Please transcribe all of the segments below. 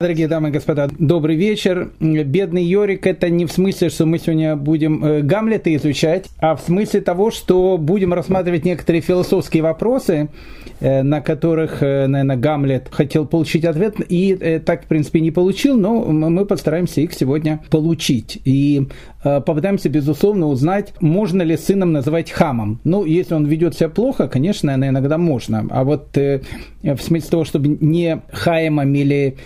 Дорогие дамы и господа, добрый вечер. Бедный Йорик, это не в смысле, что мы сегодня будем э, Гамлета изучать, а в смысле того, что будем рассматривать некоторые философские вопросы, э, на которых, э, наверное, Гамлет хотел получить ответ, и так, в принципе, не получил, но мы постараемся их сегодня получить. И попытаемся, безусловно, узнать, можно ли сыном называть хамом. Ну, если он ведет себя плохо, конечно, иногда можно. А вот в смысле того, чтобы не Хаемом или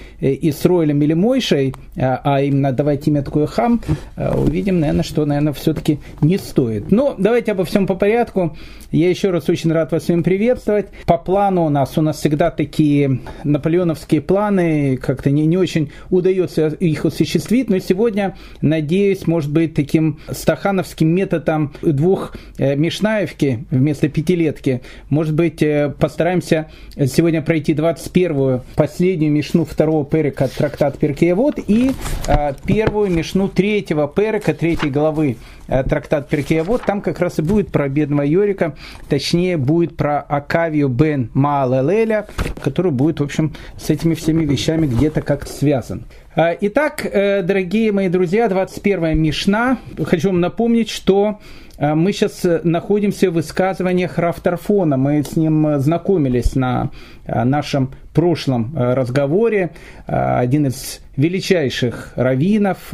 Исроилем или Мойшей, а, а именно давайте имя такое хам, а, увидим, наверное, что, наверное, все-таки не стоит. Но давайте обо всем по порядку. Я еще раз очень рад вас всем приветствовать. По плану у нас, у нас всегда такие наполеоновские планы, как-то не, не очень удается их осуществить, но сегодня, надеюсь, может быть, таким стахановским методом двух э, Мишнаевки вместо пятилетки, может быть, э, постараемся сегодня пройти 21-ю, последнюю Мишну второго перека трактат Перкеевод и э, первую Мишну третьего перека, третьей главы Э, трактат Перкеевод, там как раз и будет про бедного Йорика, точнее будет про Акавию бен Маалелеля, который будет, в общем, с этими всеми вещами где-то как-то связан. Э, итак, э, дорогие мои друзья, 21 Мишна. Хочу вам напомнить, что мы сейчас находимся в высказываниях Рафтарфона. Мы с ним знакомились на нашем прошлом разговоре. Один из величайших раввинов,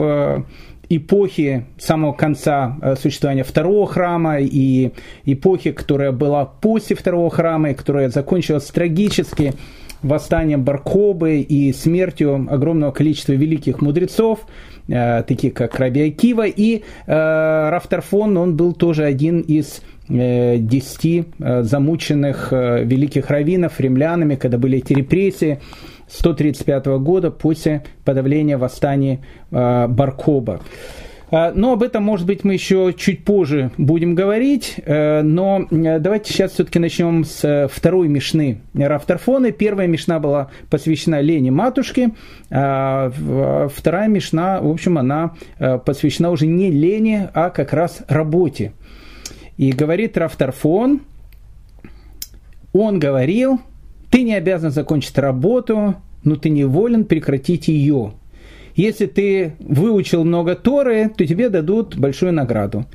эпохи самого конца э, существования второго храма и эпохи, которая была после второго храма и которая закончилась трагически восстанием Баркобы и смертью огромного количества великих мудрецов, э, таких как Раби Акива, и э, Рафтарфон, он был тоже один из десяти замученных великих раввинов римлянами, когда были эти репрессии, 135 года после подавления восстания э, Баркоба. Э, но об этом, может быть, мы еще чуть позже будем говорить. Э, но давайте сейчас все-таки начнем с второй мишны Рафтарфона. Первая мишна была посвящена Лене матушке, а вторая мишна, в общем, она посвящена уже не Лене, а как раз работе. И говорит Рафтарфон, он говорил, ты не обязан закончить работу, но ты не волен прекратить ее. Если ты выучил много Торы, то тебе дадут большую награду.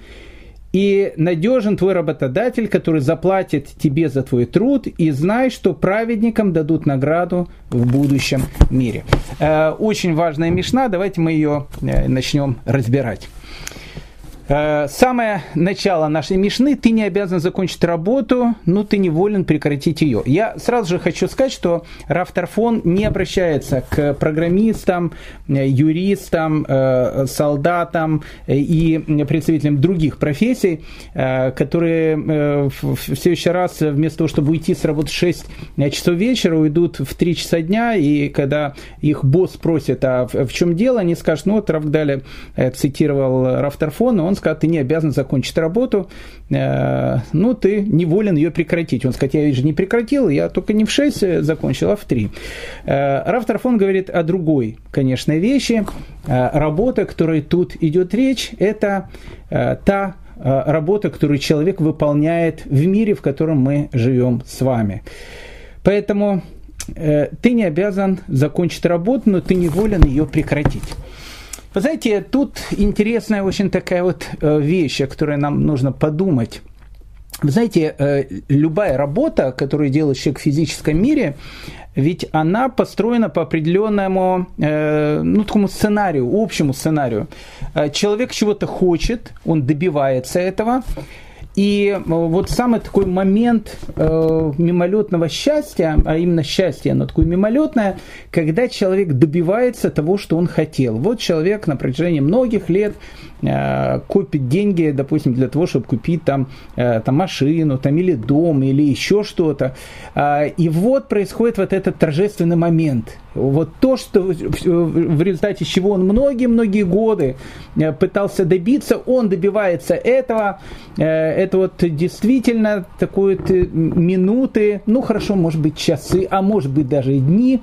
И надежен твой работодатель, который заплатит тебе за твой труд, и знай, что праведникам дадут награду в будущем мире. Э, очень важная мешна, давайте мы ее э, начнем разбирать. Э, самое начало нашей Мишны, ты не обязан закончить работу, но ты не волен прекратить ее. Я сразу же хочу сказать, что Рафтарфон не обращается к программистам, э, юристам, э, солдатам и представителям других профессий, которые в следующий раз вместо того, чтобы уйти с работы в 6 часов вечера, уйдут в 3 часа дня, и когда их босс спросит, а в чем дело, они скажут, ну вот Рафгдаля цитировал Рафтарфон, он скажет, ты не обязан закончить работу, э, ну, ты не волен ее прекратить. Он скажет, я же не прекратил, я только не в 6 закончил, а в 3. Э, Раф Тарфон говорит о другой, конечно, вещи. Э, работа, о которой тут идет речь, это та работа, которую человек выполняет в мире, в котором мы живем с вами. Поэтому ты не обязан закончить работу, но ты не волен ее прекратить. Вы знаете, тут интересная очень такая вот э, вещь, о которой нам нужно подумать. Вы знаете, э, любая работа, которую делает человек в физическом мире, ведь она построена по определенному э, ну, такому сценарию, общему сценарию. Человек чего-то хочет, он добивается этого, и вот самый такой момент э, мимолетного счастья, а именно счастье, оно такое мимолетное, когда человек добивается того, что он хотел. Вот человек на протяжении многих лет Э, копит деньги, допустим, для того, чтобы купить там, э, там машину, там или дом, или еще что-то. А, и вот происходит вот этот торжественный момент. Вот то, что в результате чего он многие-многие годы э, пытался добиться, он добивается этого. Это вот действительно такой вот минуты, ну хорошо, может быть часы, а может быть даже дни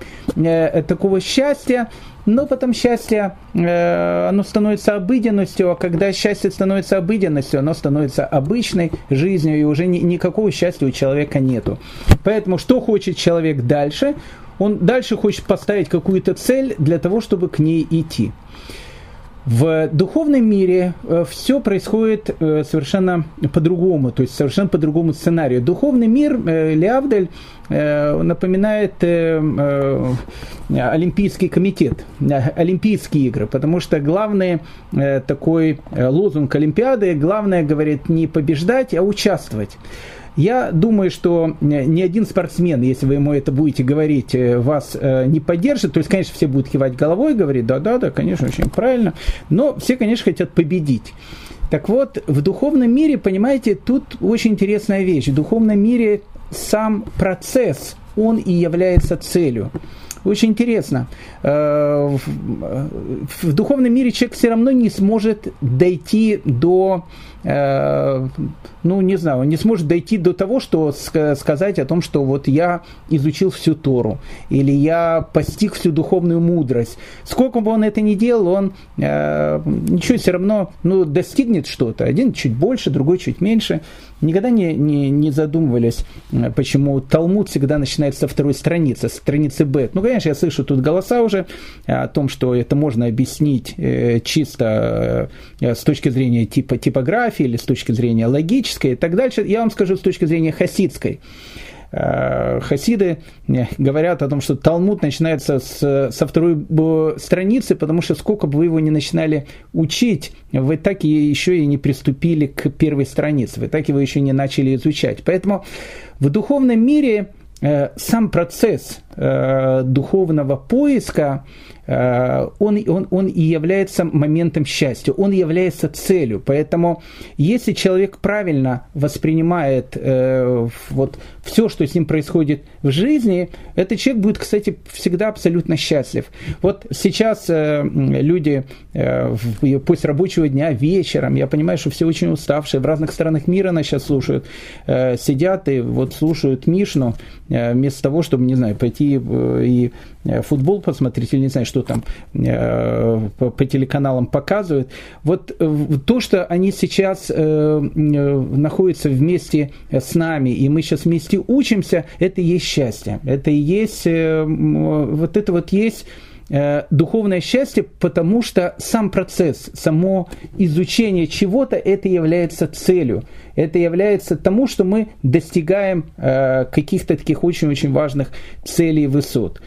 такого счастья, но потом счастье, э, оно становится обыденностью, а когда счастье становится обыденностью, оно становится обычной жизнью, и уже ни, никакого счастья у человека нету. Поэтому что хочет человек дальше? Он дальше хочет поставить какую-то цель для того, чтобы к ней идти. В духовном мире э, все происходит э, совершенно по-другому, то есть совершенно по другому сценарию. Духовный мир, э, Леавдель, напоминает Олимпийский комитет, Олимпийские игры, потому что главный такой лозунг Олимпиады, главное, говорит, не побеждать, а участвовать. Я думаю, что э, ни один спортсмен, если вы ему это будете говорить, э, вас э, не поддержит. То есть, конечно, все будут кивать головой, говорить, да-да-да, конечно, очень правильно. Но все, конечно, хотят победить. Так вот, в духовном мире, понимаете, тут очень интересная вещь. В духовном мире сам процесс, он и является целью. Очень интересно. В духовном мире человек все равно не сможет дойти до ну, не знаю, он не сможет дойти до того, что сказать о том, что вот я изучил всю Тору, или я постиг всю духовную мудрость. Сколько бы он это ни делал, он э, ничего все равно ну, достигнет что-то. Один чуть больше, другой чуть меньше. Никогда не, не, не задумывались, э, почему Талмуд всегда начинается со второй страницы, с страницы Б. Ну, конечно, я слышу тут голоса уже о том, что это можно объяснить э, чисто э, с точки зрения типа, типографии, философии или с точки зрения логической и так дальше, я вам скажу с точки зрения хасидской. Э, хасиды э, говорят о том, что Талмуд начинается с, со второй страницы, потому что сколько бы вы его ни начинали учить, вы так и еще и не приступили к первой странице, вы так его еще не начали изучать. Поэтому в духовном мире э, сам процесс духовного поиска – Э, он, он, он и является моментом счастья, он является целью. Поэтому если человек правильно воспринимает э, вот все, что с ним происходит в жизни, этот человек будет, кстати, всегда абсолютно счастлив. Вот сейчас э, люди э, после рабочего дня вечером, я понимаю, что все очень уставшие, в разных странах мира нас сейчас слушают, э, сидят и вот слушают Мишну, э, вместо того, чтобы, не знаю, пойти э, и Э, футбол посмотреть, или не знаю, что там э, по, телеканалам показывают. Вот то, что они сейчас находятся вместе с нами, и мы сейчас вместе учимся, это и есть счастье. Это и есть, вот это вот есть духовное счастье, потому что сам процесс, само изучение чего-то, это является целью. Это является тому, что мы достигаем каких-то таких очень-очень важных целей и высот.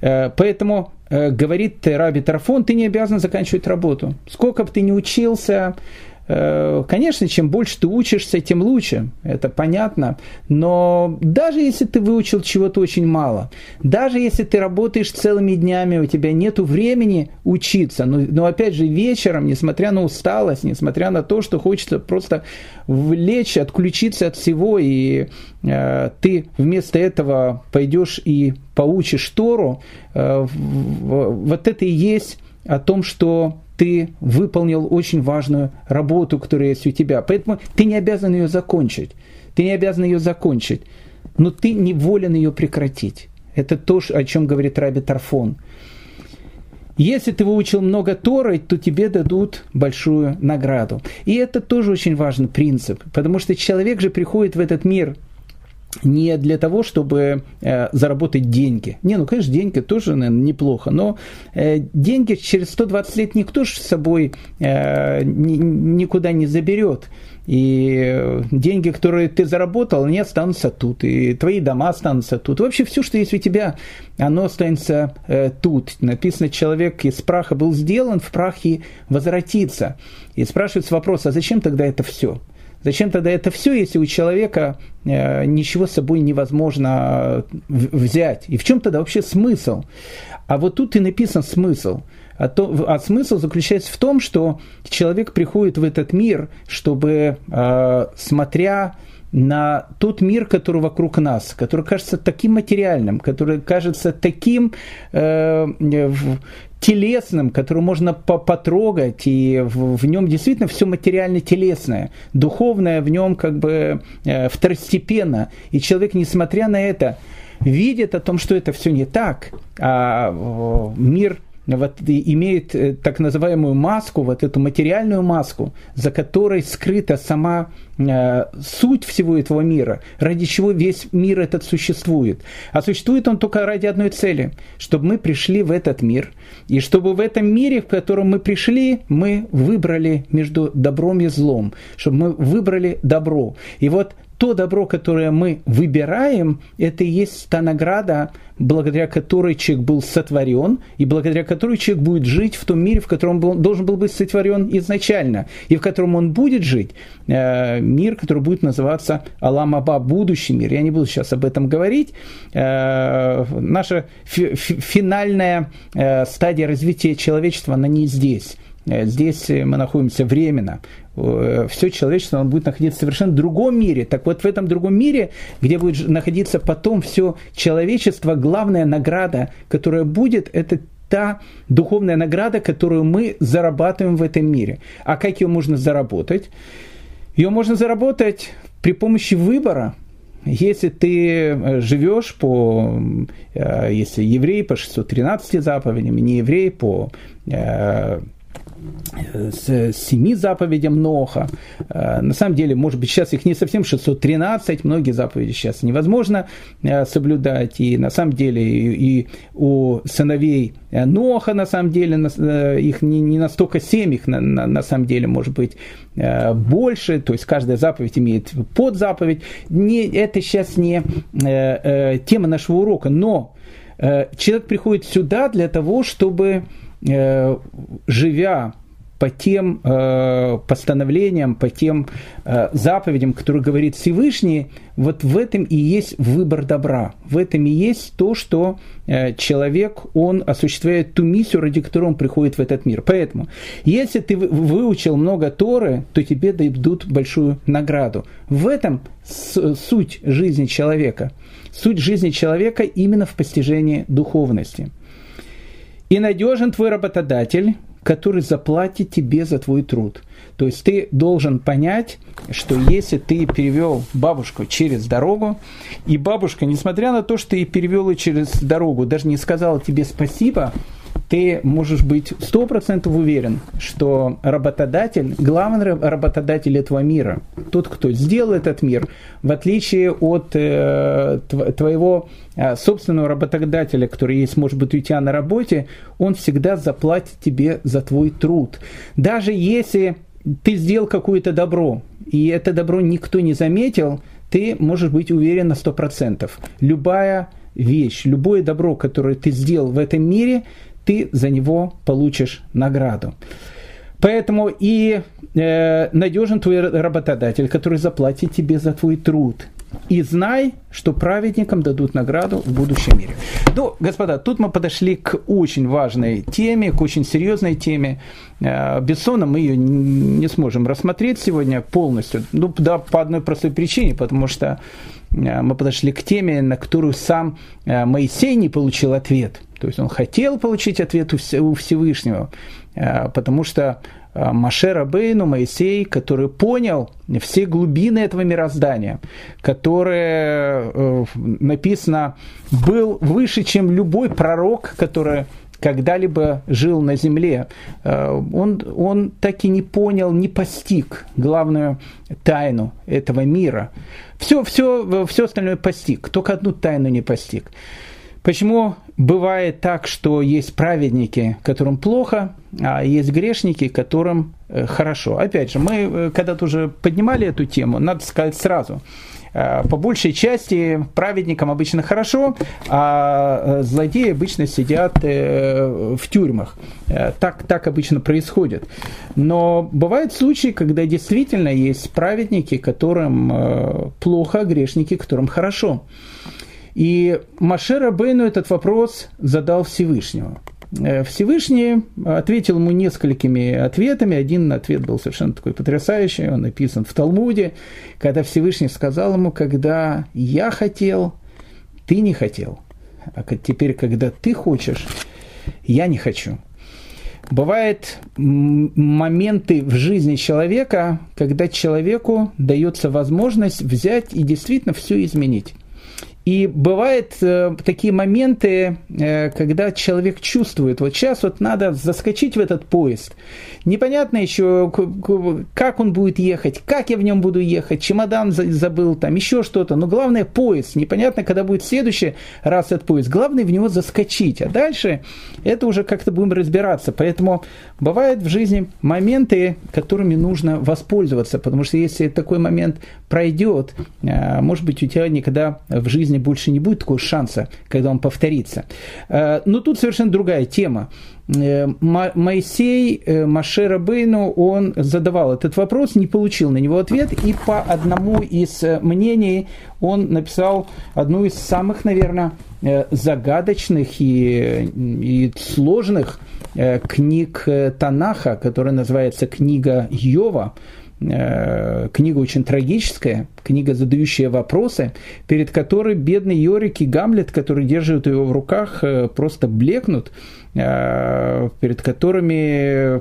Э, поэтому, э, говорит Раби Тарафон, ты не обязан заканчивать работу. Сколько бы ты ни учился, Э, конечно, чем больше ты учишься, тем лучше, это понятно. Но даже если ты выучил чего-то очень мало, даже если ты работаешь целыми днями, у тебя нет времени учиться, но, но опять же вечером, несмотря на усталость, несмотря на то, что хочется просто влечь, отключиться от всего, и э, ты вместо этого пойдешь и поучишь Тору, э, вот это и есть о том, что ты выполнил очень важную работу, которая есть у тебя. Поэтому ты не обязан ее закончить. Ты не обязан ее закончить. Но ты не волен ее прекратить. Это то, о чем говорит Раби Тарфон. Если ты выучил много Торы, то тебе дадут большую награду. И это тоже очень важный принцип, потому что человек же приходит в этот мир не для того, чтобы э, заработать деньги. Не, ну, конечно, деньги тоже, наверное, неплохо, но э, деньги через 120 лет никто же с собой э, ни, никуда не заберет. И деньги, которые ты заработал, они останутся тут, и твои дома останутся тут. Вообще все, что есть у тебя, оно останется э, тут. Написано, человек из праха был сделан, в прахе возвратится. И спрашивается вопрос, а зачем тогда это все? Зачем тогда это все, если у человека э, ничего с собой невозможно взять? И в чем тогда вообще смысл? А вот тут и написан смысл. А, то, а смысл заключается в том, что человек приходит в этот мир, чтобы, э, смотря на тот мир, который вокруг нас, который кажется таким материальным, который кажется таким э, телесным, который можно потрогать, и в, в нем действительно все материально-телесное, духовное в нем как бы э, второстепенно. И человек, несмотря на это, видит о том, что это все не так, а мир вот, имеет э, так называемую маску, вот эту материальную маску, за которой скрыта сама э, суть всего этого мира, ради чего весь мир этот существует. А существует он только ради одной цели, чтобы мы пришли в этот мир, и чтобы в этом мире, в котором мы пришли, мы выбрали между добром и злом, чтобы мы выбрали добро. И вот то добро, которое мы выбираем, это и есть та награда, благодаря которой человек был сотворен, и благодаря которой человек будет жить в том мире, в котором он должен был быть сотворен изначально, и в котором он будет жить, э, мир, который будет называться Алам Аба, будущий мир. Я не буду сейчас об этом говорить. Э, наша финальная э, стадия развития человечества, она не здесь. Здесь мы находимся временно. Э, все человечество оно будет находиться в совершенно другом мире. Так вот в этом другом мире, где будет находиться потом все человечество, главная награда, которая будет, это та духовная награда, которую мы зарабатываем в этом мире. А как ее можно заработать? Ее можно заработать при помощи выбора. Если ты э, живешь по, э, если еврей по 613 заповедям, не еврей по с семи заповедям Ноха. Э, на самом деле, может быть, сейчас их не совсем 613, многие заповеди сейчас невозможно э, соблюдать. И на самом деле и у сыновей Ноха, на самом деле, э, их не, не настолько семь, их на, на, на самом деле может быть больше, то есть каждая заповедь имеет подзаповедь. Не, это сейчас не э, э, тема нашего урока, но э, человек приходит сюда для того, чтобы Э, живя по тем э, постановлениям, по тем э, заповедям, которые говорит Всевышний, вот в этом и есть выбор добра. В этом и есть то, что э, человек, он осуществляет ту миссию, ради которой он приходит в этот мир. Поэтому, если ты выучил много Торы, то тебе дадут большую награду. В этом суть жизни человека. Суть жизни человека именно в постижении духовности – и надежен твой работодатель, который заплатит тебе за твой труд. То есть ты должен понять, что если ты перевел бабушку через дорогу, и бабушка, несмотря на то, что ты перевел ее через дорогу, даже не сказала тебе спасибо, ты можешь быть сто процентов уверен, что работодатель, главный работодатель этого мира, тот, кто сделал этот мир, в отличие от э, твоего э, собственного работодателя, который есть, может быть, у тебя на работе, он всегда заплатит тебе за твой труд. Даже если ты сделал какое-то добро, и это добро никто не заметил, ты можешь быть уверен на сто процентов. Любая вещь, любое добро, которое ты сделал в этом мире, ты за него получишь награду. Поэтому и э, надежен твой работодатель, который заплатит тебе за твой труд. И знай, что праведникам дадут награду в будущем мире. Ну, господа, тут мы подошли к очень важной теме, к очень серьезной теме. Э, мы ее не сможем рассмотреть сегодня полностью. Ну, да, по одной простой причине, потому что э, мы подошли к теме, на которую сам э, Моисей не получил ответ – то есть он хотел получить ответ у Всевышнего, э, потому что э, Машера Бейну, Моисей, который понял все глубины этого мироздания, которое э, написано был выше, чем любой пророк, который когда-либо жил на земле, он, он так и не понял, не постиг главную тайну этого мира. Все, все, все остальное постиг, только одну тайну не постиг. Почему бывает так, что есть праведники, которым плохо, а есть грешники, которым э, хорошо? Опять же, мы э, когда-то уже поднимали эту тему, надо сказать сразу. Э, по большей части праведникам обычно хорошо, а злодеи обычно сидят в тюрьмах. Так, так обычно происходит. Но бывают случаи, когда действительно есть праведники, которым плохо, а грешники, которым хорошо. И Маше Рабейну этот вопрос задал Всевышнему. Э, Всевышний ответил ему несколькими ответами. Один ответ был совершенно такой потрясающий, он написан в Талмуде, когда Всевышний сказал ему, когда я хотел, ты не хотел. А теперь, когда ты хочешь, я не хочу. Бывают моменты в жизни человека, когда человеку дается возможность взять и действительно все изменить И бывают э, такие моменты, э, когда человек чувствует, вот сейчас вот надо заскочить в этот поезд. Непонятно еще, как он будет ехать, как я в нем буду ехать, чемодан забыл, там еще что-то. Но главное поезд. Непонятно, когда будет следующий раз этот поезд. Главное в него заскочить. А дальше это уже как-то будем разбираться. Поэтому бывают в жизни моменты, которыми нужно воспользоваться. Потому что если такой момент пройдет, э, может быть, у тебя никогда в жизни жизни больше не будет такого шанса, когда он повторится. Э, но тут совершенно другая тема. Э, Моисей, э, Маше Рабейну, он задавал этот вопрос, не получил на него ответ, и по одному из мнений он написал одну из самых, наверное, загадочных и, и сложных книг Танаха, которая называется «Книга Йова», книга очень трагическая, книга, задающая вопросы, перед которой бедный Йорик и Гамлет, которые держат его в руках, э, просто блекнут, э, перед которыми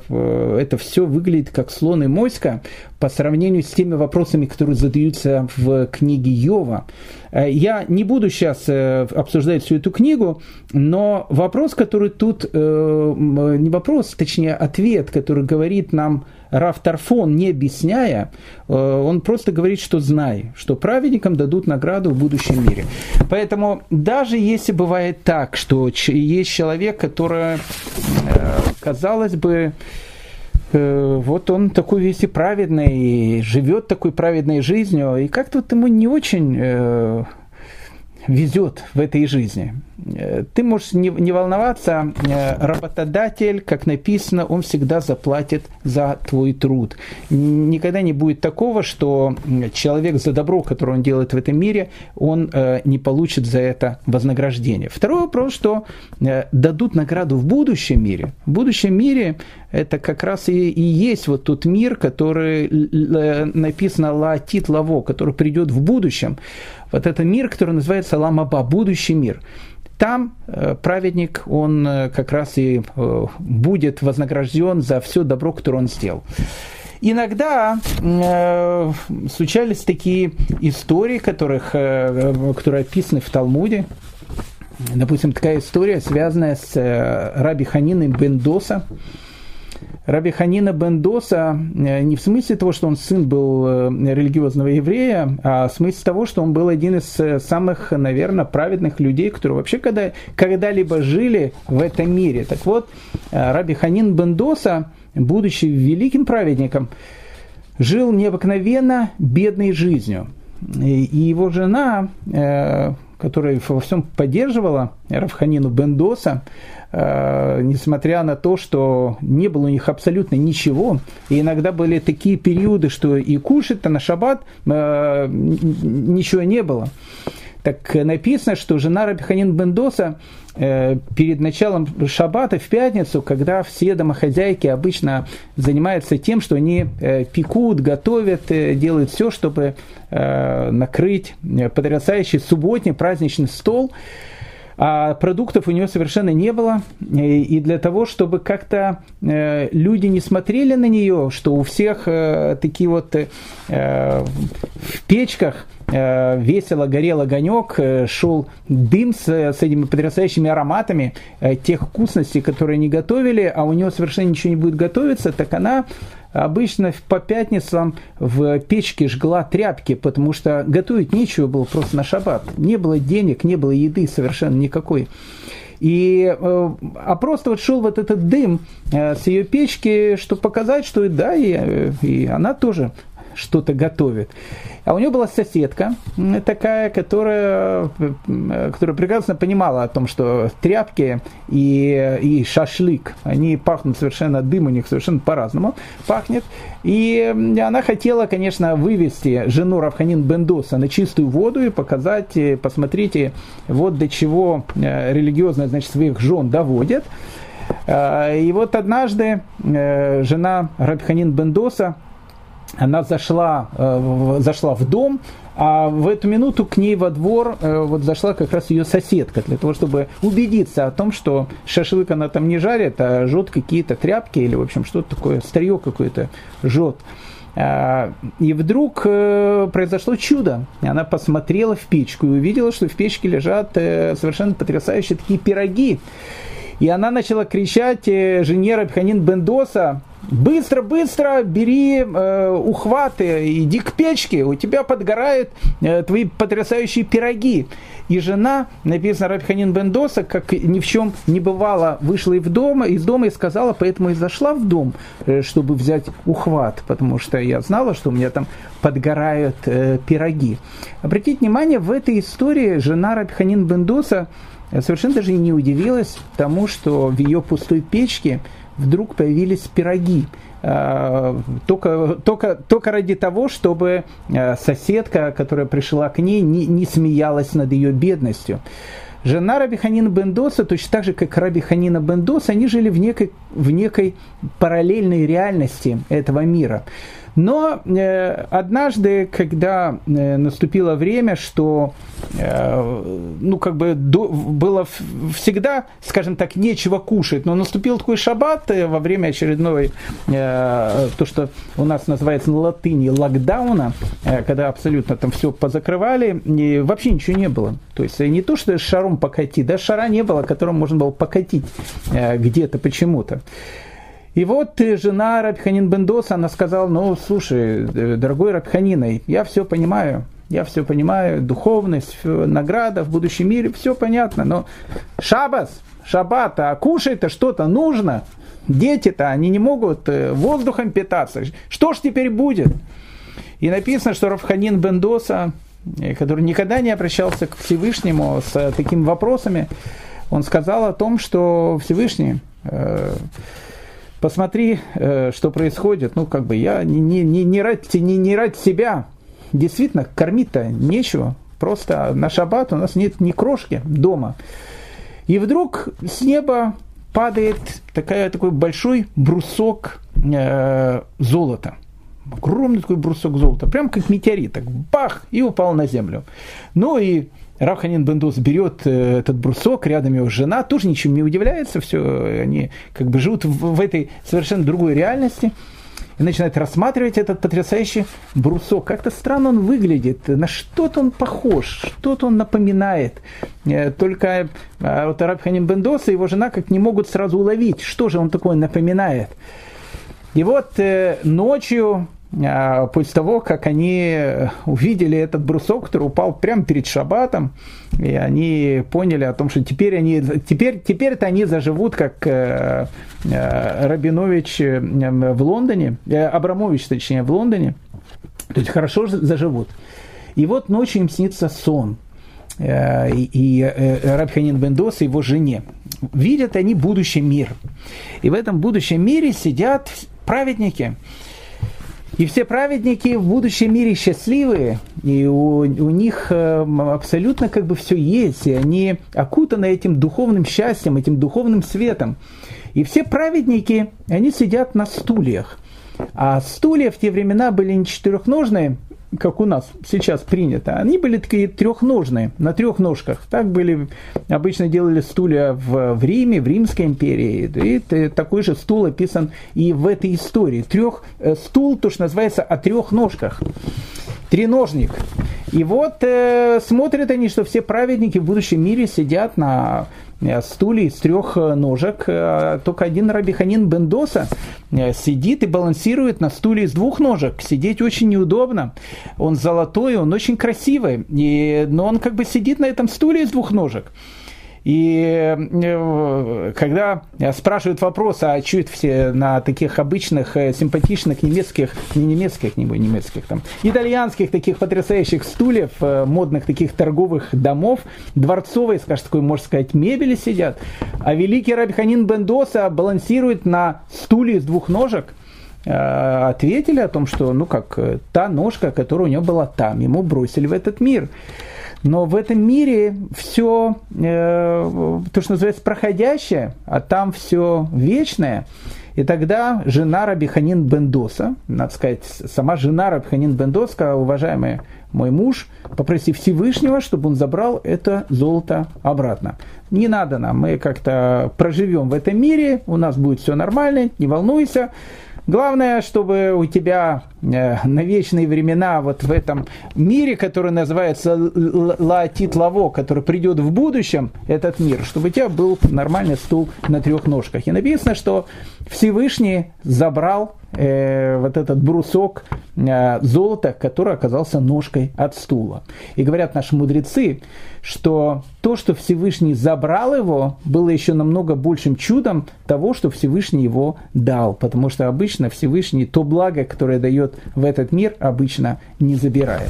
это все выглядит как слон и моська по сравнению с теми вопросами, которые задаются в книге Йова. Я не буду сейчас обсуждать всю эту книгу, но вопрос, который тут, не вопрос, точнее ответ, который говорит нам Раф Тарфон, не объясняя, э, он просто говорит, что знай, что праведникам дадут награду в будущем мире. Поэтому даже если бывает так, что есть человек, который, э, казалось бы, э, вот он такой весь и праведный, живет такой праведной жизнью, и как-то вот ему не очень везет в этой жизни. Э, ты можешь не, не волноваться, э, работодатель, как написано, он всегда заплатит за твой труд. Никогда не будет такого, что человек за добро, которое он делает в этом мире, он э, не получит за это вознаграждение. Второй вопрос, что дадут награду в будущем мире. В будущем мире это как раз и, и есть вот тот мир, который написано «лаатит лаво», который придет в будущем. Вот это мир, который называется Ламаба, будущий мир. Там э, праведник, он э, как раз и э, будет вознагражден за все добро, которое он сделал. Иногда э, случались такие истории, которых, э, которые описаны в Талмуде. Допустим, такая история, связанная с э, Раби Ханиной Бендоса. Раби Ханина Бендоса э, не в смысле того, что он сын был э, религиозного еврея, а в смысле того, что он был один из э, самых, наверное, праведных людей, которые вообще когда, когда-либо жили в этом мире. Так вот, Раби Ханин Бендоса, будучи великим праведником, жил необыкновенно бедной жизнью. И его жена, которая во всем поддерживала Равханину Бендоса, несмотря на то, что не было у них абсолютно ничего, и иногда были такие периоды, что и кушать-то на шаббат э, ничего не было. Так написано, что жена Рабиханин Бендоса э, перед началом шаббата в пятницу, когда все домохозяйки обычно занимаются тем, что они э, пекут, готовят, э, делают все, чтобы э, накрыть потрясающий субботний праздничный стол, а продуктов у нее совершенно не было. И для того, чтобы как-то э, люди не смотрели на нее, что у всех э, такие вот э, в печках весело горел огонек, шел дым с, с этими потрясающими ароматами тех вкусностей, которые они готовили, а у нее совершенно ничего не будет готовиться, так она обычно по пятницам в печке жгла тряпки, потому что готовить нечего было просто на шаббат. Не было денег, не было еды совершенно никакой. И, э, а просто вот шел вот этот дым э, с ее печки, чтобы показать, что да, и, э, и она тоже что-то готовит. А у нее была соседка такая, которая, которая прекрасно понимала о том, что тряпки и, и шашлык, они пахнут совершенно, дым у них совершенно по-разному пахнет. И она хотела, конечно, вывести жену Равханин Бендоса на чистую воду и показать, посмотрите, вот до чего э, религиозно, значит, своих жен доводят. Э, и вот однажды э, жена Рабханин Бендоса она зашла, э, зашла в дом, а в эту минуту к ней во двор э, вот зашла как раз ее соседка, для того, чтобы убедиться о том, что шашлык она там не жарит, а жжет какие-то тряпки или, в общем, что-то такое, старье какое-то жжет. И вдруг произошло чудо. Она посмотрела в печку и увидела, что в печке лежат совершенно потрясающие такие пироги. И она начала кричать жене Рабханин Бендоса, Быстро, быстро бери э, ухваты, иди к печке, у тебя подгорают э, твои потрясающие пироги. И жена, написано Рабханин Бендоса, как ни в чем не бывало, вышла из дома, из дома и сказала, поэтому и зашла в дом, э, чтобы взять ухват, потому что я знала, что у меня там подгорают э, пироги. Обратите внимание, в этой истории жена Рабханин Бендоса совершенно даже не удивилась тому, что в ее пустой печке вдруг появились пироги. А, только, только, только ради того, чтобы а, соседка, которая пришла к ней, не, не смеялась над ее бедностью. Жена Раби Бендоса, точно так же, как Раби Ханина Бендоса, они жили в некой, в некой параллельной реальности этого мира. Но э, однажды, когда э, наступило время, что э, ну как бы до, было всегда, скажем так, нечего кушать, но наступил такой шаббат э, во время очередной, э, то, что у нас называется на латыни локдауна, э, когда абсолютно там все позакрывали, и вообще ничего не было. То есть не то, что шаром покатить, да шара не было, которым можно было покатить э, где-то почему-то. И вот жена Рабханин Бендос, она сказала, ну, слушай, э, дорогой Рабханина, я все понимаю, я все понимаю, духовность, награда в будущем мире, все понятно, но шабас, шаббат, а кушать-то что-то нужно. Дети-то, они не могут э, воздухом питаться. Что ж теперь будет? И написано, что Рафханин Бендоса, э, который никогда не обращался к Всевышнему с такими вопросами, он сказал о том, что Всевышний, посмотри, э, что происходит. Ну, как бы я не, не, не, не, не, не ради себя. Действительно, кормить-то нечего. Просто на шаббат у нас нет ни крошки дома. И вдруг с неба падает такая, такой большой брусок э, золота. Огромный такой брусок золота. Прям как метеорит. Так бах! И упал на землю. Ну и Равханин Бендус берет э, этот брусок, рядом его жена, тоже ничем не удивляется, все, они как бы живут в, в этой совершенно другой реальности и начинает рассматривать этот потрясающий брусок. Как-то странно он выглядит, на что-то он похож, что-то он напоминает. Э, только э, вот Рабханин Бендос и его жена как не могут сразу уловить, что же он такое напоминает. И вот ночью а, после того, как они увидели этот брусок, который упал прямо перед шабатом, и они поняли о том, что теперь они, теперь, теперь-то они заживут, как э, э, Рабинович э, в Лондоне, Абрамович, точнее, в Лондоне, то есть хорошо заживут. И вот ночью им снится сон. И, и Рабханин Бендос и его жене. Видят они будущий мир. И в этом будущем мире сидят праведники – и все праведники в будущем мире счастливые, и у, у них э, абсолютно как бы все есть, и они окутаны этим духовным счастьем, этим духовным светом. И все праведники, они сидят на стульях. А стулья в те времена были не четырехножные, как у нас сейчас принято, они были такие трехножные, на трех ножках. Так были, обычно делали стулья в, в Риме, в Римской империи. И такой же стул описан и в этой истории. Трех, э, стул, то, что называется, о трех ножках. Треножник. И вот э, смотрят они, что все праведники в будущем мире сидят на Э, стуле из трех э, ножек. Э, только один Рабиханин Бендоса сидит и балансирует на стуле из двух ножек. Сидеть очень неудобно. Он золотой, он очень красивый. И, но он как бы сидит на этом стуле из двух ножек. И э, когда спрашивают вопрос, а что все на таких обычных, э, симпатичных немецких, не немецких, не немецких, там, итальянских таких потрясающих стульев, э, модных таких торговых домов, дворцовой, скажем, такой, можно сказать, мебели сидят, а великий Рабиханин Бендоса балансирует на стуле из двух ножек, ответили о том, что, ну как, та ножка, которая у него была там, ему бросили в этот мир. Но в этом мире все, э, то, что называется, проходящее, а там все вечное. И тогда жена Рабиханин Бендоса, надо сказать, сама жена Рабиханин Бендоса, сказала, уважаемый мой муж, попроси Всевышнего, чтобы он забрал это золото обратно. Не надо нам, мы как-то проживем в этом мире, у нас будет все нормально, не волнуйся. Главное, чтобы у тебя э, на вечные времена вот в этом мире, который называется Лаатит Лаво, который придет в будущем, этот мир, чтобы у тебя был нормальный стул на трех ножках. И написано, что Всевышний забрал э, вот этот брусок э, золота, который оказался ножкой от стула. И говорят наши мудрецы, что то, что Всевышний забрал его, было еще намного большим чудом того, что Всевышний его дал. Потому что обычно Всевышний то благо, которое дает в этот мир, обычно не забирает.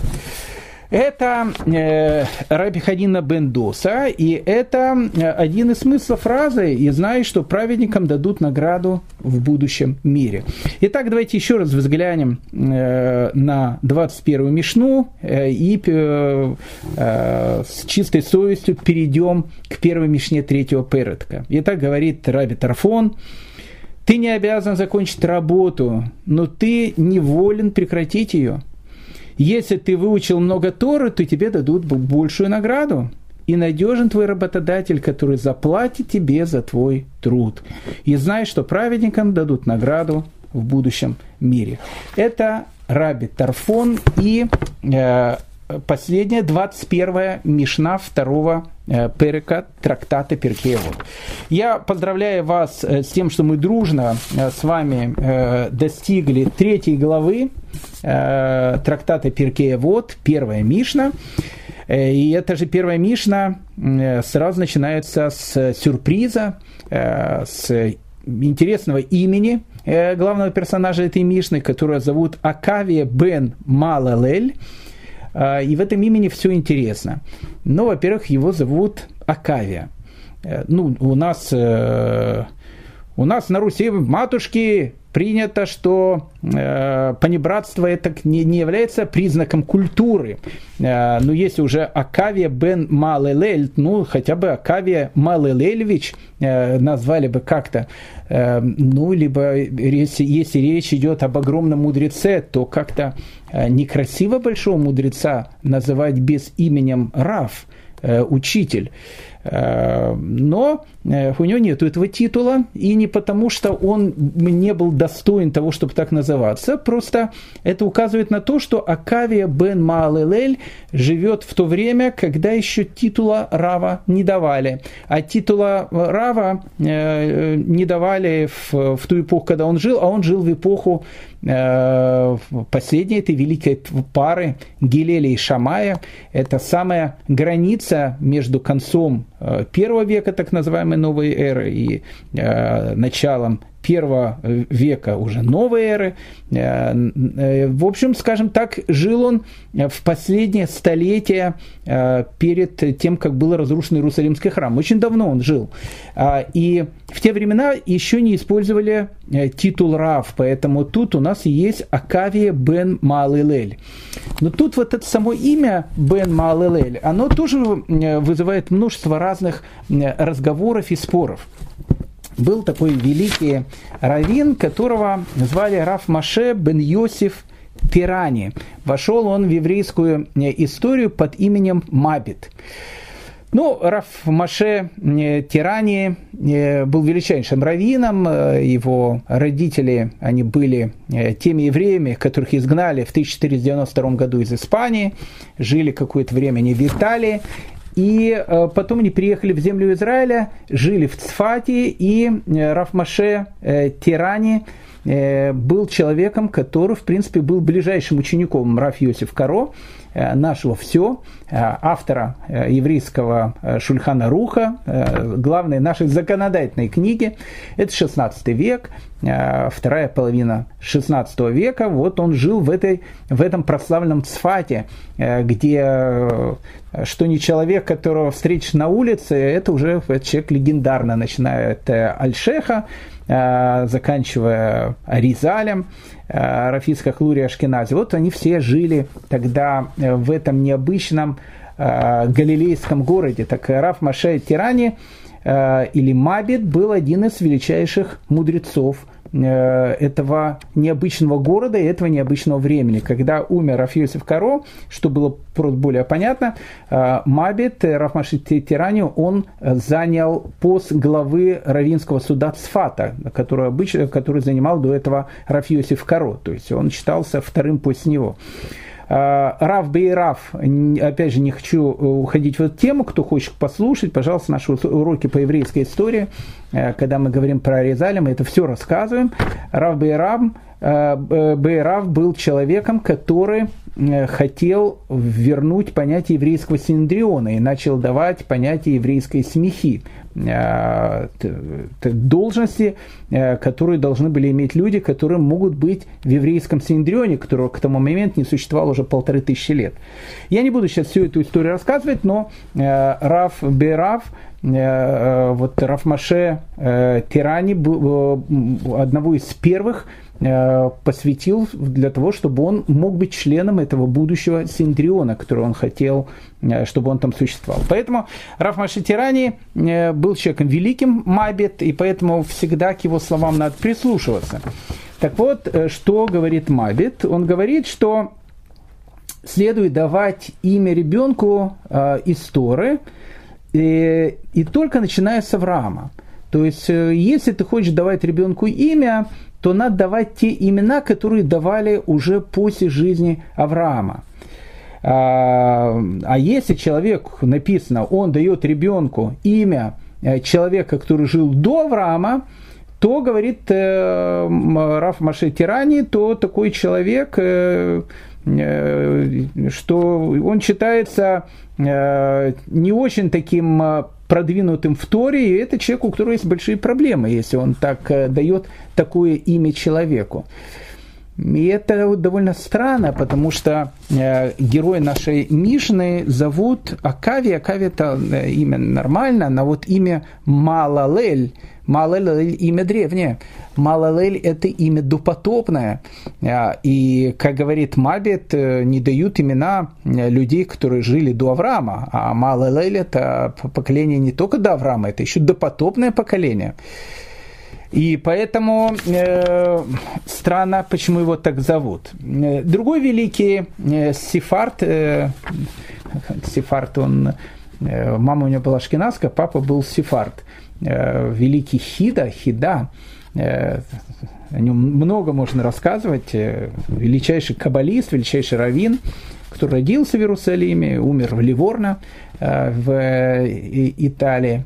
Это э, Раби Хадина Бендоса, и это э, один из смыслов фразы «И знай, что праведникам дадут награду в будущем мире». Итак, давайте еще раз взглянем э, на 21-ю Мишну э, и э, э, с чистой совестью перейдем к первой Мишне третьего Перетка. Итак, говорит Раби Тарфон, ты не обязан закончить работу, но ты не волен прекратить ее – если ты выучил много Торы, то тебе дадут большую награду. И надежен твой работодатель, который заплатит тебе за твой труд. И знай, что праведникам дадут награду в будущем мире. Это Раби Тарфон и э, последняя, 21 Мишна второго э, Перека трактата Перкеевод. Я поздравляю вас э, с тем, что мы дружно э, с вами достигли третьей главы трактата Перкеевод, первая Мишна. И эта же первая Мишна сразу начинается с сюрприза, с интересного имени главного персонажа этой Мишны, которого зовут Акавия бен Малалель. А, и в этом имени все интересно. Но, во-первых, его зовут Акавия. Э, ну, у нас, э, у нас на Руси матушки принято, что э, понебратство это не, не является признаком культуры. Э, но если уже Акавия бен Малелель, ну хотя бы Акавия Малелельевич э, назвали бы как-то, э, ну либо если, если речь идет об огромном мудреце, то как-то э, некрасиво большого мудреца называть без именем Раф, э, учитель. Э, но у него нет этого титула, и не потому, что он не был достоин того, чтобы так называться, просто это указывает на то, что Акавия бен Маалелель живет в то время, когда еще титула Рава не давали. А титула Рава э, не давали в, в ту эпоху, когда он жил, а он жил в эпоху последней этой великой пары Гилеля и Шамая. Это самая граница между концом Э, первого века, так называемой новой эры, и э, началом первого века уже новой эры. Э, э, в общем, скажем так, жил он в последнее столетие перед тем, как был разрушен Иерусалимский храм. Очень давно он жил. И в те времена еще не использовали титул Рав, поэтому тут у нас есть Акавия бен Малилель. Но тут вот это само имя бен Малилель, оно тоже вызывает множество разных разговоров и споров был такой великий раввин, которого звали Раф Маше бен Йосиф Пирани. Вошел он в еврейскую э, историю под именем Мабит. Ну, Раф Маше э, Тирани э, был величайшим раввином, его родители, они были теми евреями, которых изгнали в 1492 году из Испании, жили какое-то время не в Италии, и э, потом они приехали в землю Израиля, жили в Цфате, и э, Рафмаше э, Тирани был человеком, который, в принципе, был ближайшим учеником Раф Йосиф Каро, нашего все, автора еврейского Шульхана Руха, главной нашей законодательной книги. Это 16 век, вторая половина 16 века. Вот он жил в, этой, в этом прославленном Цфате, где что не человек, которого встретишь на улице, это уже человек легендарно, начиная от э, Альшеха, э, заканчивая Ризалем, э, Рафиска Хлури Ашкенази. Вот они все жили тогда в этом необычном галилейском городе. Так Раф Маше Тирани или Мабит был один из величайших мудрецов этого необычного города и этого необычного времени. Когда умер Рафиосиф Каро, что было более понятно, Мабит, Рафмаши Тирани, он занял пост главы Равинского суда Цфата, который, обычно, который занимал до этого Рафиосиф Каро, то есть он считался вторым после него. А, Рав Бейрав, опять же, не хочу э, уходить в эту тему, кто хочет послушать, пожалуйста, наши уроки по еврейской истории, э, когда мы говорим про Аризаля, мы это все рассказываем. Рав Бейрав, э, Бейрав был человеком, который хотел вернуть понятие еврейского синдриона и начал давать понятие еврейской смехи. Э, должности, э, которые должны были иметь люди, которые могут быть в еврейском синдрионе, которого к тому моменту не существовало уже полторы тысячи лет. Я не буду сейчас всю эту историю рассказывать, но э, Раф Берав, вот Раф Маше Тирани, одного из первых Э, посвятил для того, чтобы он мог быть членом этого будущего Синдриона, который он хотел, э, чтобы он там существовал. Поэтому Раф Машитирани э, был человеком великим, Мабит, и поэтому всегда к его словам надо прислушиваться. Так вот, что говорит Мабит? Он говорит, что следует давать имя ребенку э, из Торы, и, и только начиная с Авраама. То есть, если ты хочешь давать ребенку имя, то надо давать те имена, которые давали уже после жизни Авраама. А, а если человек, написано, он дает ребенку имя э, человека, который жил до Авраама, то, говорит э, Раф Маше Тирани, то такой человек, э, э, что он считается э, не очень таким э, продвинутым в Торе, и это человек, у которого есть большие проблемы, если он так э, дает такое имя человеку. И это довольно странно, потому что э, герой нашей Мишны зовут Акави. Акави это э, имя нормально, но вот имя Малалель, Малалель имя древнее. Малалель это имя допотопное. Э, и, как говорит Мабет, не дают имена людей, которые жили до Авраама. А Малалель это поколение не только до Авраама, это еще допотопное поколение. И поэтому э, странно, почему его так зовут. Э, другой великий э, Сефард, э, Сефард, он, э, мама у него была шкинаска, папа был Сефард. Э, великий Хида, Хида, э, о нем много можно рассказывать. Э, величайший каббалист, величайший раввин, который родился в Иерусалиме, умер в Ливорно, э, в э, Италии.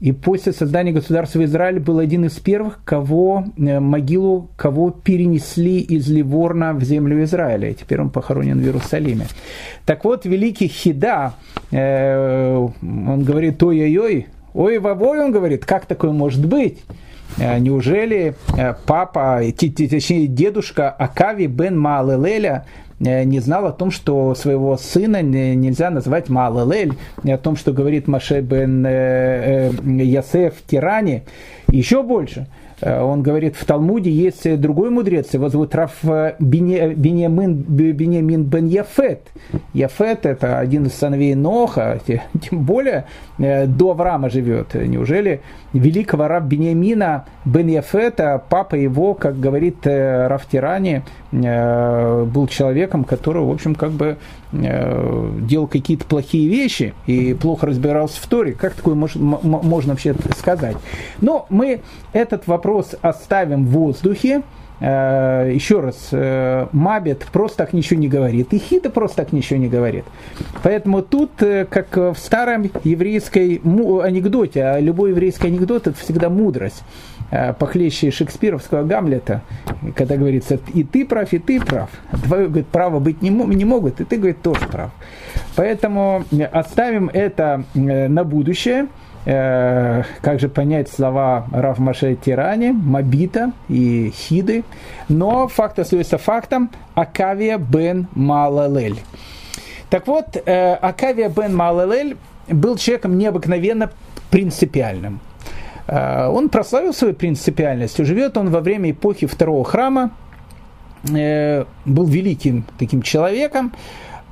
И после создания государства Израиль был один из первых, кого э, могилу, кого перенесли из Ливорна в землю Израиля. И теперь он похоронен в Иерусалиме. Так вот, великий Хида, э, он говорит, ой-ой-ой, ой-вовой, он говорит, как такое может быть? Э, неужели э, папа, точнее дедушка Акави бен Маалелеля не знал о том, что своего сына нельзя называть Малалель, о том, что говорит Маше бен э, э, Ясеф Тирани, еще больше – Э, он говорит, в Талмуде есть другой мудрец, его зовут Раф э, Бенемин, Бенемин бен Яфет. Яфет – это один из сыновей Ноха, тем более э, до Авраама живет. Неужели великого Рав Бенемина бен Яфета, папа его, как говорит Раф Тирани, был человеком, который, в общем, как бы делал какие-то плохие вещи и плохо разбирался в Торе. Как такое можно, можно вообще сказать? Но мы этот вопрос оставим в воздухе. Э, еще раз, э, Мабет просто так ничего не говорит, и Хита просто так ничего не говорит. Поэтому тут, э, как в старом еврейской анекдоте, а любой еврейский анекдот это всегда мудрость, похлеще шекспировского Гамлета, когда говорится, и ты прав, и ты прав. Твое, говорит, право быть не, не могут, и ты, говорит, тоже прав. Поэтому оставим это на будущее. Э, как же понять слова Рав Маше Тирани, Мабита и Хиды. Но факт остается фактом. Акавия бен Малалель. Так вот, э, Акавия бен Малалель был человеком необыкновенно принципиальным. Э, он прославил свою принципиальность. Живет он во время эпохи второго храма, был великим таким человеком,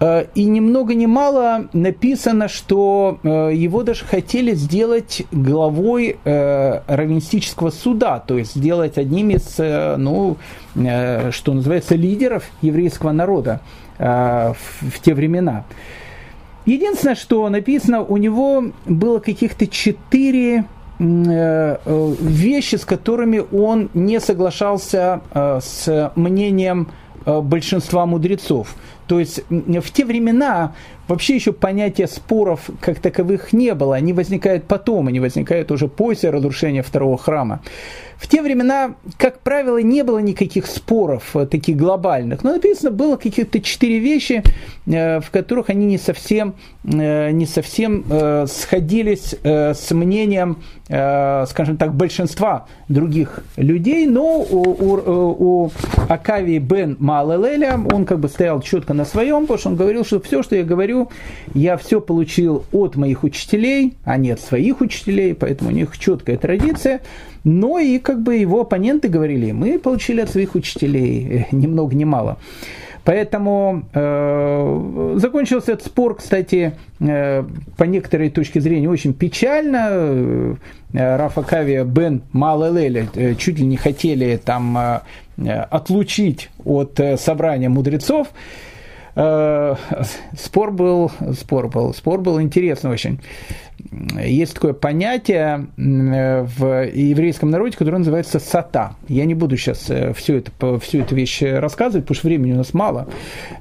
Э, и ни много ни мало написано, что э, его даже хотели сделать главой э, раввинистического суда, то есть сделать одним из, ну, что называется, лидеров еврейского народа в те времена. Единственное, что написано, у него было каких-то четыре вещи, с которыми он не соглашался с мнением большинства мудрецов. То есть в те времена вообще еще понятия споров как таковых не было. Они возникают потом, они возникают уже после разрушения второго храма. В те времена, как правило, не было никаких споров э, таких глобальных, но написано было каких-то четыре вещи, э, в которых они не совсем, э, не совсем сходились с мнением, скажем так, большинства других людей, но у, у, у Акави бен Малелеля он как бы стоял четко на своем, потому что он говорил, что все, что я говорю, я все получил от моих учителей, а не от своих учителей, поэтому у них четкая традиция. Но и как бы его оппоненты говорили, мы получили от своих учителей э, ни много ни мало. Поэтому э, закончился этот спор, кстати, э, по некоторой точке зрения очень печально. Э, Рафа Кавия бен Малелеля э, чуть ли не хотели там э, отлучить от э, собрания мудрецов. Э, спор был, спор был, спор был интересный очень есть такое понятие в еврейском народе, которое называется сата. Я не буду сейчас э, всю эту, всю эту вещь рассказывать, потому что времени у нас мало.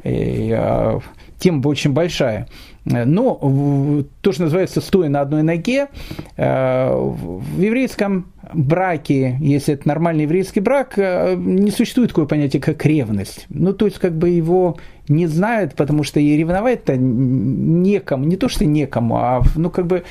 И, тема очень большая. Но то, что называется стоя на одной ноге, э, в еврейском браке, если это нормальный еврейский брак, э, не существует такое понятие, как ревность. Ну, то есть, как бы его не знают, потому что и ревновать-то некому, не то, что некому, а, ну, как бы,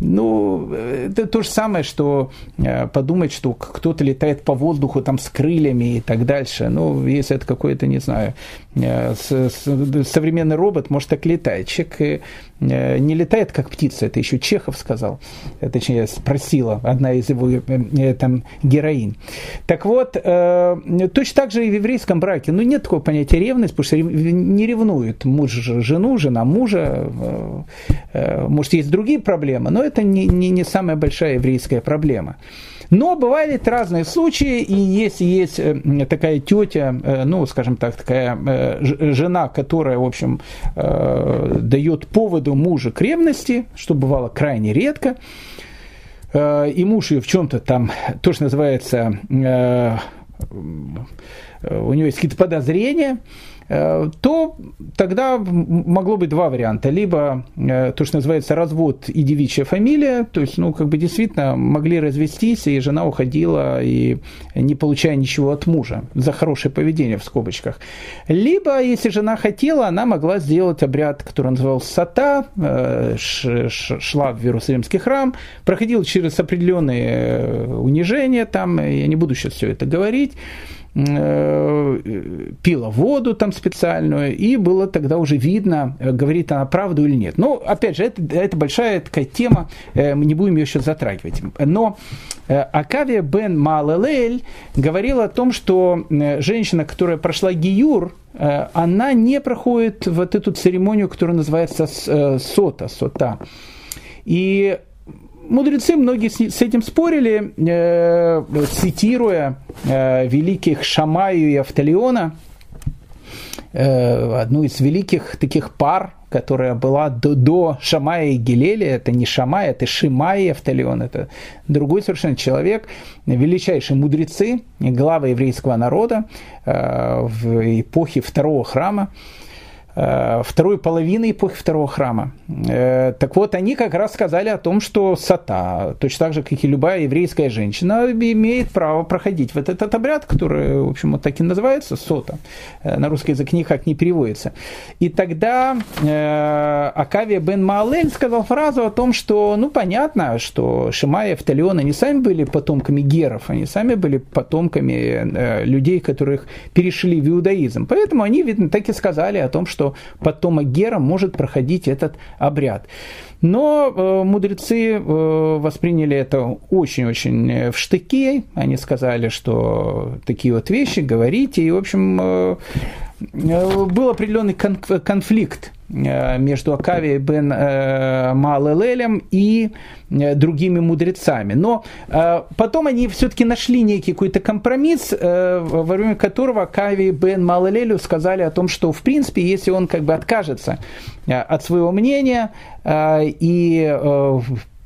ну, это то же самое, что э, подумать, что кто-то летает по воздуху там с крыльями и так дальше. Ну, если это какой-то, не знаю, э, современный робот, может так летать. Человек не летает как птица, это еще Чехов сказал, точнее спросила одна из его там героинь. Так вот, точно так же и в еврейском браке, ну нет такого понятия ревность, потому что не ревнует муж жену, жена мужа, может есть другие проблемы, но это не, не, не самая большая еврейская проблема. Но бывают разные случаи, и если есть э, такая тетя, э, ну, скажем так, такая э, жена, которая, в общем, дает поводу мужа к ревности, что бывало крайне редко, и муж ее в чем-то там, то, что называется, у него есть какие-то подозрения, то тогда могло быть два варианта. Либо э, то, что называется развод и девичья фамилия, то есть, ну, как бы действительно могли развестись, и жена уходила, и не получая ничего от мужа за хорошее поведение в скобочках. Либо, если жена хотела, она могла сделать обряд, который назывался сата, э, шла в Иерусалимский храм, проходила через определенные унижения там, я не буду сейчас все это говорить, Э, пила воду там специальную, и было тогда уже видно, э, говорит она правду или нет. Но, опять же, это, это большая такая тема, э, мы не будем ее сейчас затрагивать. Но Акавия бен Малелель говорил о том, что женщина, которая прошла гиюр, она не проходит вот эту церемонию, которая называется сота, сота. И мудрецы многие с этим спорили, э, цитируя э, великих Шамаю и Автолеона, э, одну из великих таких пар, которая была до, до Шамая и Гелеля, это не Шамай, это Шимай и Автолеон, это другой совершенно человек, величайшие мудрецы, главы еврейского народа э, в эпохе второго храма, Э, второй половины эпохи второго храма. Э, так вот, они как раз сказали о том, что сата, точно так же, как и любая еврейская женщина, имеет право проходить вот этот обряд, который, в общем, вот так и называется, сота. Э, на русский язык никак не переводится. И тогда Акавия бен Маалель сказал фразу о том, что, ну, понятно, что Шимай и Автолеон, они сами были потомками геров, они сами были потомками людей, которых перешли в иудаизм. Поэтому они, видно, так и сказали о том, что что потомок Гера может проходить этот обряд. Но э, мудрецы э, восприняли это очень-очень э, в штыки. Они сказали, что такие вот вещи говорите. И, в общем, э, был определенный конфликт Э, между Акавией бен э, Маалелелем и э, другими мудрецами. Но потом они все-таки нашли некий какой-то компромисс, во время которого Акави бен Маалелелю сказали о том, что в принципе, если он как бы откажется от своего мнения и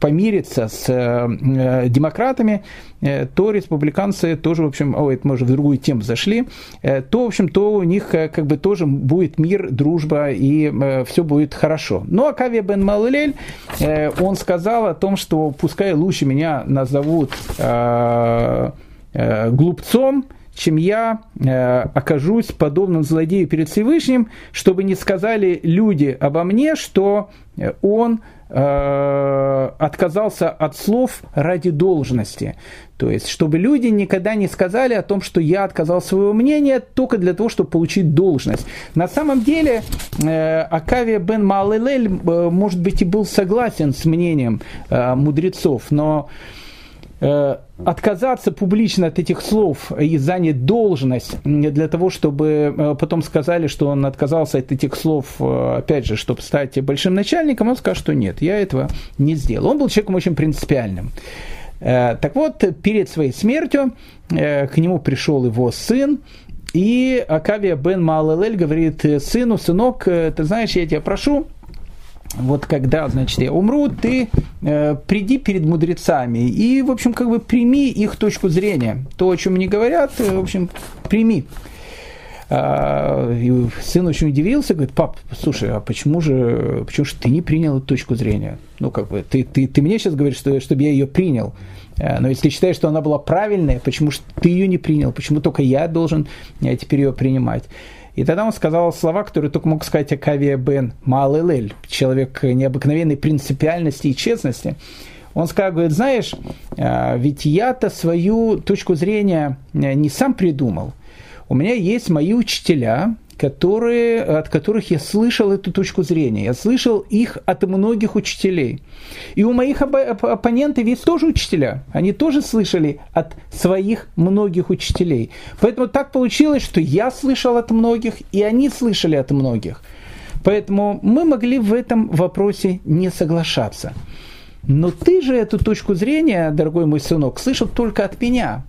помириться с э, демократами, э, то республиканцы тоже, в общем, ой, это мы уже в другую тему зашли, э, то, в общем, то у них э, как бы тоже будет мир, дружба и э, все будет хорошо. Но Акавия бен Малелель, э, он сказал о том, что пускай лучше меня назовут э, э, глупцом, чем я э, окажусь подобным злодею перед Всевышним, чтобы не сказали люди обо мне, что он Э, отказался от слов ради должности. То есть, чтобы люди никогда не сказали о том, что я отказал своего мнения только для того, чтобы получить должность. На самом деле, э, Акавия бен Малелель, э, может быть, и был согласен с мнением э, мудрецов, но Э, отказаться публично от этих слов и занять должность для того, чтобы э, потом сказали, что он отказался от этих слов, э, опять же, чтобы стать большим начальником, он скажет, что нет, я этого не сделал. Он был человеком очень принципиальным. Так вот, перед своей смертью к нему пришел его сын, и Акавия бен Маалелель говорит сыну, сынок, ты знаешь, я тебя прошу, вот когда, значит, я умру, ты э, приди перед мудрецами и, в общем, как бы прими их точку зрения. То, о чем они говорят, э, в общем, прими. А, и сын очень удивился, говорит, пап, слушай, а почему же, почему же ты не принял эту точку зрения? Ну, как бы, ты, ты, ты мне сейчас говоришь, что, чтобы я ее принял. А, но если считаешь, что она была правильная, почему же ты ее не принял? Почему только я должен я теперь ее принимать? И тогда он сказал слова, которые только мог сказать Акавия бен Маалелель, человек необыкновенной принципиальности и честности. Он сказал, говорит, знаешь, а, ведь я-то свою точку зрения э, не сам придумал. У меня есть мои учителя, которые, от которых я слышал эту точку зрения. Я слышал их от многих учителей. И у моих оппонентов есть тоже учителя. Они тоже слышали от своих многих учителей. Поэтому так получилось, что я слышал от многих, и они слышали от многих. Поэтому мы могли в этом вопросе не соглашаться. Но ты же эту точку зрения, дорогой мой сынок, слышал только от меня.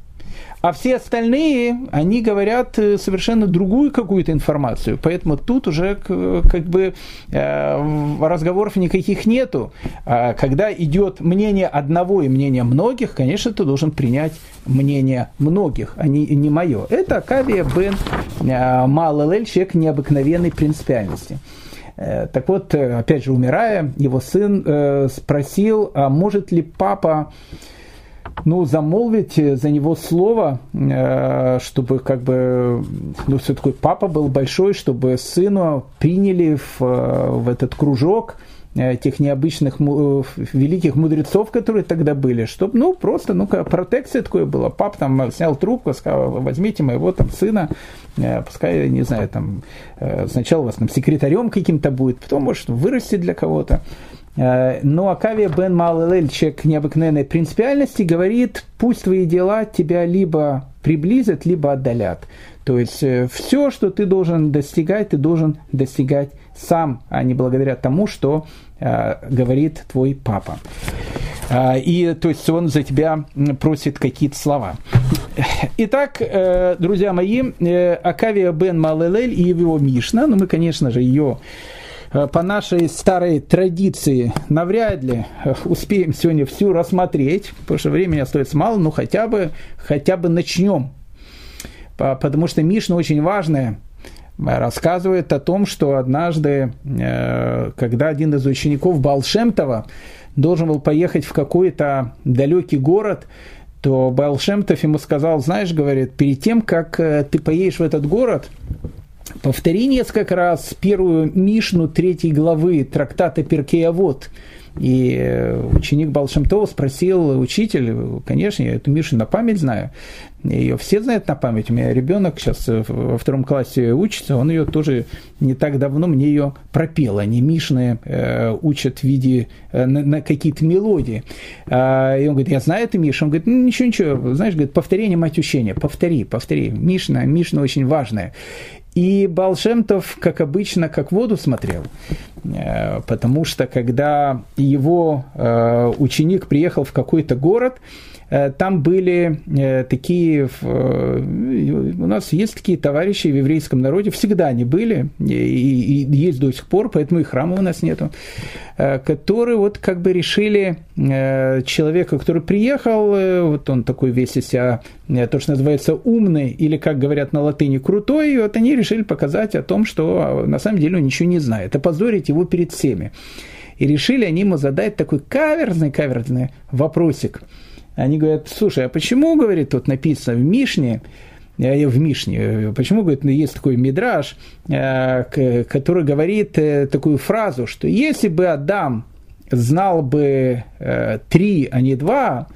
А все остальные, они говорят э, совершенно другую какую-то информацию. Поэтому тут уже как бы э, разговоров никаких нету. А когда идет мнение одного и мнение многих, конечно, ты должен принять мнение многих, а не, мое. Это Кавия бен э, Малалель, человек необыкновенной принципиальности. Так вот, опять же, умирая, его сын спросил, а может ли папа ну, замолвить за него слово, э, чтобы как бы, ну, все такой папа был большой, чтобы сына приняли в, в этот кружок э, тех необычных великих мудрецов, которые тогда были, чтобы, ну, просто, ну-ка, протекция такое была. Пап там снял трубку, сказал, возьмите моего там сына, э, пускай, не знаю, там, сначала у вас там секретарем каким-то будет, потом, может, вырастет для кого-то. Э, но Акавия бен Малелель, человек необыкновенной принципиальности, говорит, пусть твои дела тебя либо приблизят, либо отдалят. То есть э, все, что ты должен достигать, ты должен достигать сам, а не благодаря тому, что э, говорит твой папа. Э, и то есть он за тебя просит какие-то слова. Итак, э, друзья мои, э, Акавия бен Малелель и его Мишна, ну мы, конечно же, ее Э, по нашей старой традиции навряд ли э, успеем сегодня всю рассмотреть, потому что времени остается мало, но хотя бы, хотя бы начнем. Потому что Мишна очень важная, рассказывает о том, что однажды, э, когда один из учеников Балшемтова должен был поехать в какой-то далекий город, то Балшемтов ему сказал, знаешь, говорит, перед тем, как ты поедешь в этот город, Повтори несколько раз первую Мишну третьей главы трактата Перкеявод. И э, ученик Балшемтова спросил, учитель, конечно, я эту Мишу на память знаю, ее все знают на память. У меня ребенок сейчас во втором классе учится, он ее тоже не так давно мне ее пропел. Они Мишны э, учат в виде э, на, на какие-то мелодии. А, и он говорит, я знаю эту Мишу. Он говорит, ну ничего, ничего, знаешь, говорит, повторение мать учения, повтори, повтори. Мишна, Мишна очень важная. И Балшемтов, как обычно, как воду смотрел. Э, потому что когда его э, ученик приехал в какой-то город, там были э, такие, э, у нас есть такие товарищи в еврейском народе, всегда они были, и, и есть до сих пор, поэтому и храма у нас нету, которые вот как бы решили человека, который приехал, вот он такой весь из себя, то, что называется умный, или, как говорят на латыни, крутой, и вот они решили показать о том, что на самом деле он ничего не знает, опозорить его перед всеми. И решили они ему задать такой каверзный-каверзный вопросик – они говорят, слушай, а почему, говорит, тут написано в Мишне, э, в Мишне, э, почему, говорит, есть такой мидраж, э, который говорит такую фразу, что если бы Адам знал бы три, а не два,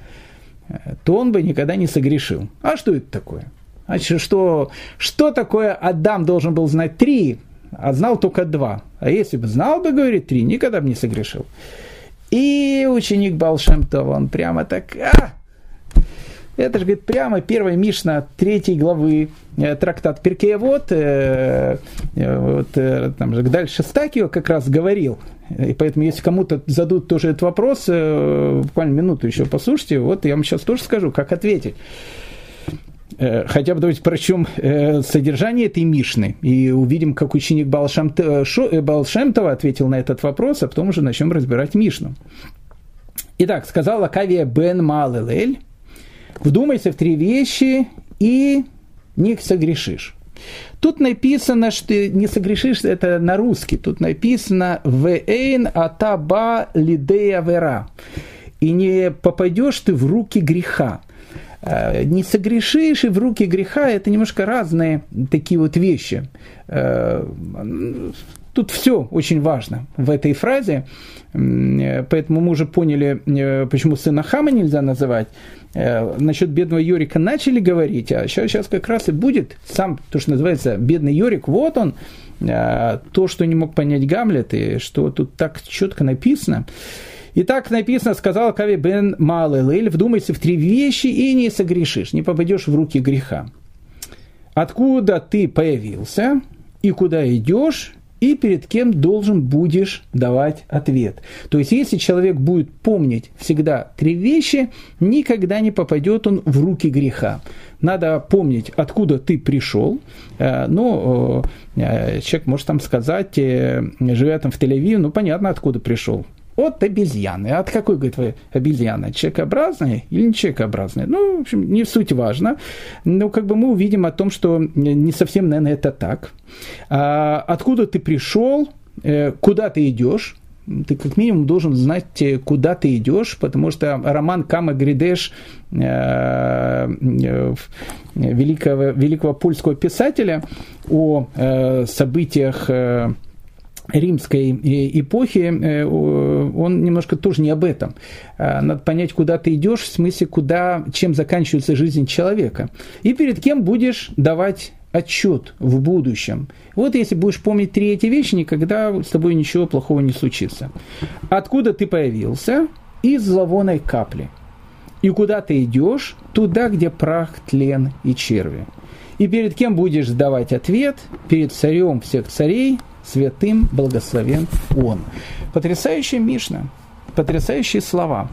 то он бы никогда не согрешил. А что это такое? Значит, что, что такое Адам должен был знать три, а знал только два? А если бы знал бы, говорит, три, никогда бы не согрешил. И ученик Балшемтова, он прямо так, а, это же, говорит, прямо первая Мишна третьей главы, э, трактат Перкеевод, э, э, вот, э, там же дальше Стакио как раз говорил, и поэтому, если кому-то зададут тоже этот вопрос, э, буквально минуту еще послушайте, вот я вам сейчас тоже скажу, как ответить. Э, хотя бы давайте прочем э, содержание этой Мишны и увидим, как ученик э, Балшемтова ответил на этот вопрос, а потом уже начнем разбирать Мишну. Итак, сказал Акавия бен Малелель, вдумайся в три вещи и не согрешишь. Тут написано, что не согрешишь, это на русский. Тут написано «Вэйн атаба лидея вера». И не попадешь ты в руки греха. Э, не согрешишь и в руки греха, это немножко разные такие вот вещи. Э, тут все очень важно в этой фразе, поэтому мы уже поняли, э, почему сына Хама нельзя называть. Насчет бедного Йорика начали говорить, а сейчас, сейчас как раз и будет сам, то, что называется, бедный Йорик, вот он, то, что не мог понять Гамлет, и что тут так четко написано. И так написано, сказал Кави бен Малелель, вдумайся в три вещи и не согрешишь, не попадешь в руки греха. Откуда ты появился и куда идешь, и перед кем должен будешь давать ответ. То есть, если человек будет помнить всегда три вещи, никогда не попадет он в руки греха. Надо помнить, откуда ты пришел. Э, ну, э, человек может там сказать, живя там в Тель-Авиве, ну, понятно, откуда пришел от обезьяны. От какой, говорит, вы обезьяна? Человекообразная или не человекообразная? Ну, в общем, не суть важно. Но как бы мы увидим о том, что не совсем, наверное, это так. А, откуда ты пришел, э, куда ты идешь, ты как минимум должен знать, э, куда ты идешь, потому что роман Кама Гридеш э, великого, великого польского писателя о событиях римской э, эпохи, э, он немножко тоже не об этом. А, надо понять, куда ты идешь, в смысле, куда, чем заканчивается жизнь человека. И перед кем будешь давать отчет в будущем. Вот если будешь помнить три эти вещи, никогда с тобой ничего плохого не случится. Откуда ты появился? Из зловонной капли. И куда ты идешь? Туда, где прах, тлен и черви. И перед кем будешь давать ответ? Перед царем всех царей, святым благословен Он. Потрясающая Мишна, потрясающие слова.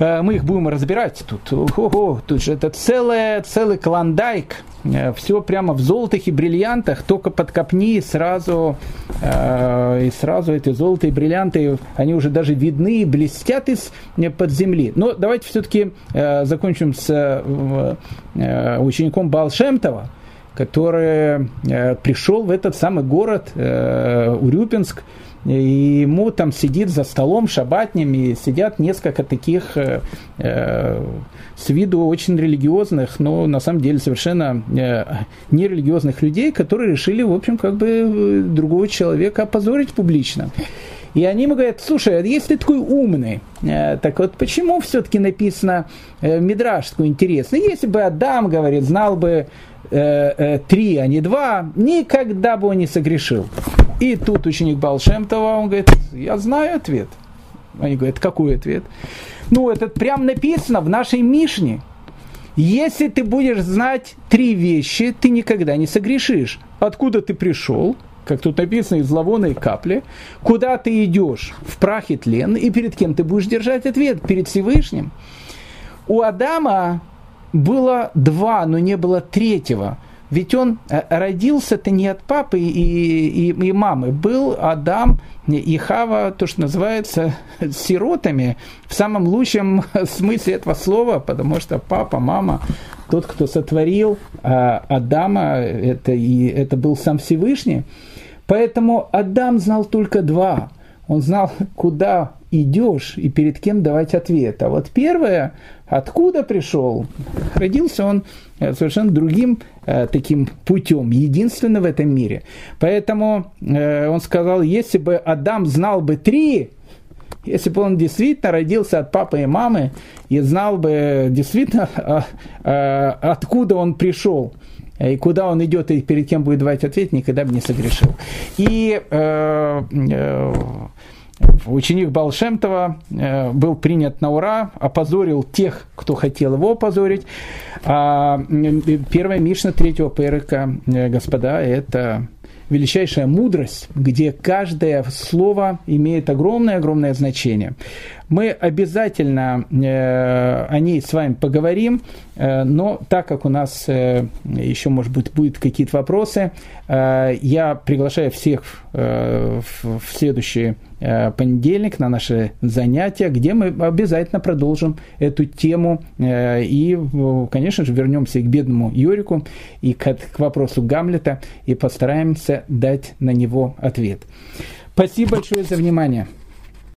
Э, мы их будем разбирать тут. Ого, тут же это целое, целый клондайк. Э, Все прямо в золотых и бриллиантах, только подкопни и сразу, э, и сразу эти золотые бриллианты, они уже даже видны, блестят из под земли. Но давайте все-таки закончим с учеником Балшемтова который э, пришел в этот самый город э, Урюпинск, и ему там сидит за столом шабатнем, и сидят несколько таких э, э, с виду очень религиозных, но на самом деле совершенно э, нерелигиозных людей, которые решили, в общем, как бы другого человека опозорить публично. И они ему говорят, слушай, а если ты такой умный, э, так вот почему все-таки написано э, Мидраш такой? Если бы Адам, говорит, знал бы три, а не два, никогда бы он не согрешил. И тут ученик Балшемтова, он говорит, я знаю ответ. Они говорят, какой ответ? Ну, это прям написано в нашей Мишне. если ты будешь знать три вещи, ты никогда не согрешишь. Откуда ты пришел, как тут написано, из зловонной капли, куда ты идешь, в прахе тлен, и перед кем ты будешь держать ответ? Перед Всевышним. У Адама было два, но не было третьего – ведь он э, родился-то не от папы и, и, и мамы. Был Адам и Хава, то, что называется, сиротами в самом лучшем смысле этого слова, потому что папа, мама, тот, кто сотворил а Адама, это, и, это был сам Всевышний. Поэтому Адам знал только два. Он знал, куда идешь и перед кем давать ответ. А вот первое, откуда пришел, родился он э, совершенно другим э, таким путем, единственно в этом мире. Поэтому э, он сказал, если бы Адам знал бы три, если бы он действительно родился от папы и мамы и знал бы действительно, а, а, откуда он пришел, и куда он идет и перед кем будет давать ответ, никогда бы не согрешил. И э, э, ученик Балшемтова э, был принят на ура, опозорил тех, кто хотел его опозорить. А первая Мишна третьего ПРК, э, господа, это величайшая мудрость, где каждое слово имеет огромное-огромное значение. Мы обязательно э, о ней с вами поговорим, э, но так как у нас еще, может быть, будут какие-то вопросы, я приглашаю всех в, в следующий э, понедельник на наше занятие, где мы обязательно продолжим эту тему э, и, конечно же, вернемся к бедному Юрику и к, к вопросу Гамлета и постараемся дать на него ответ. Спасибо большое за внимание.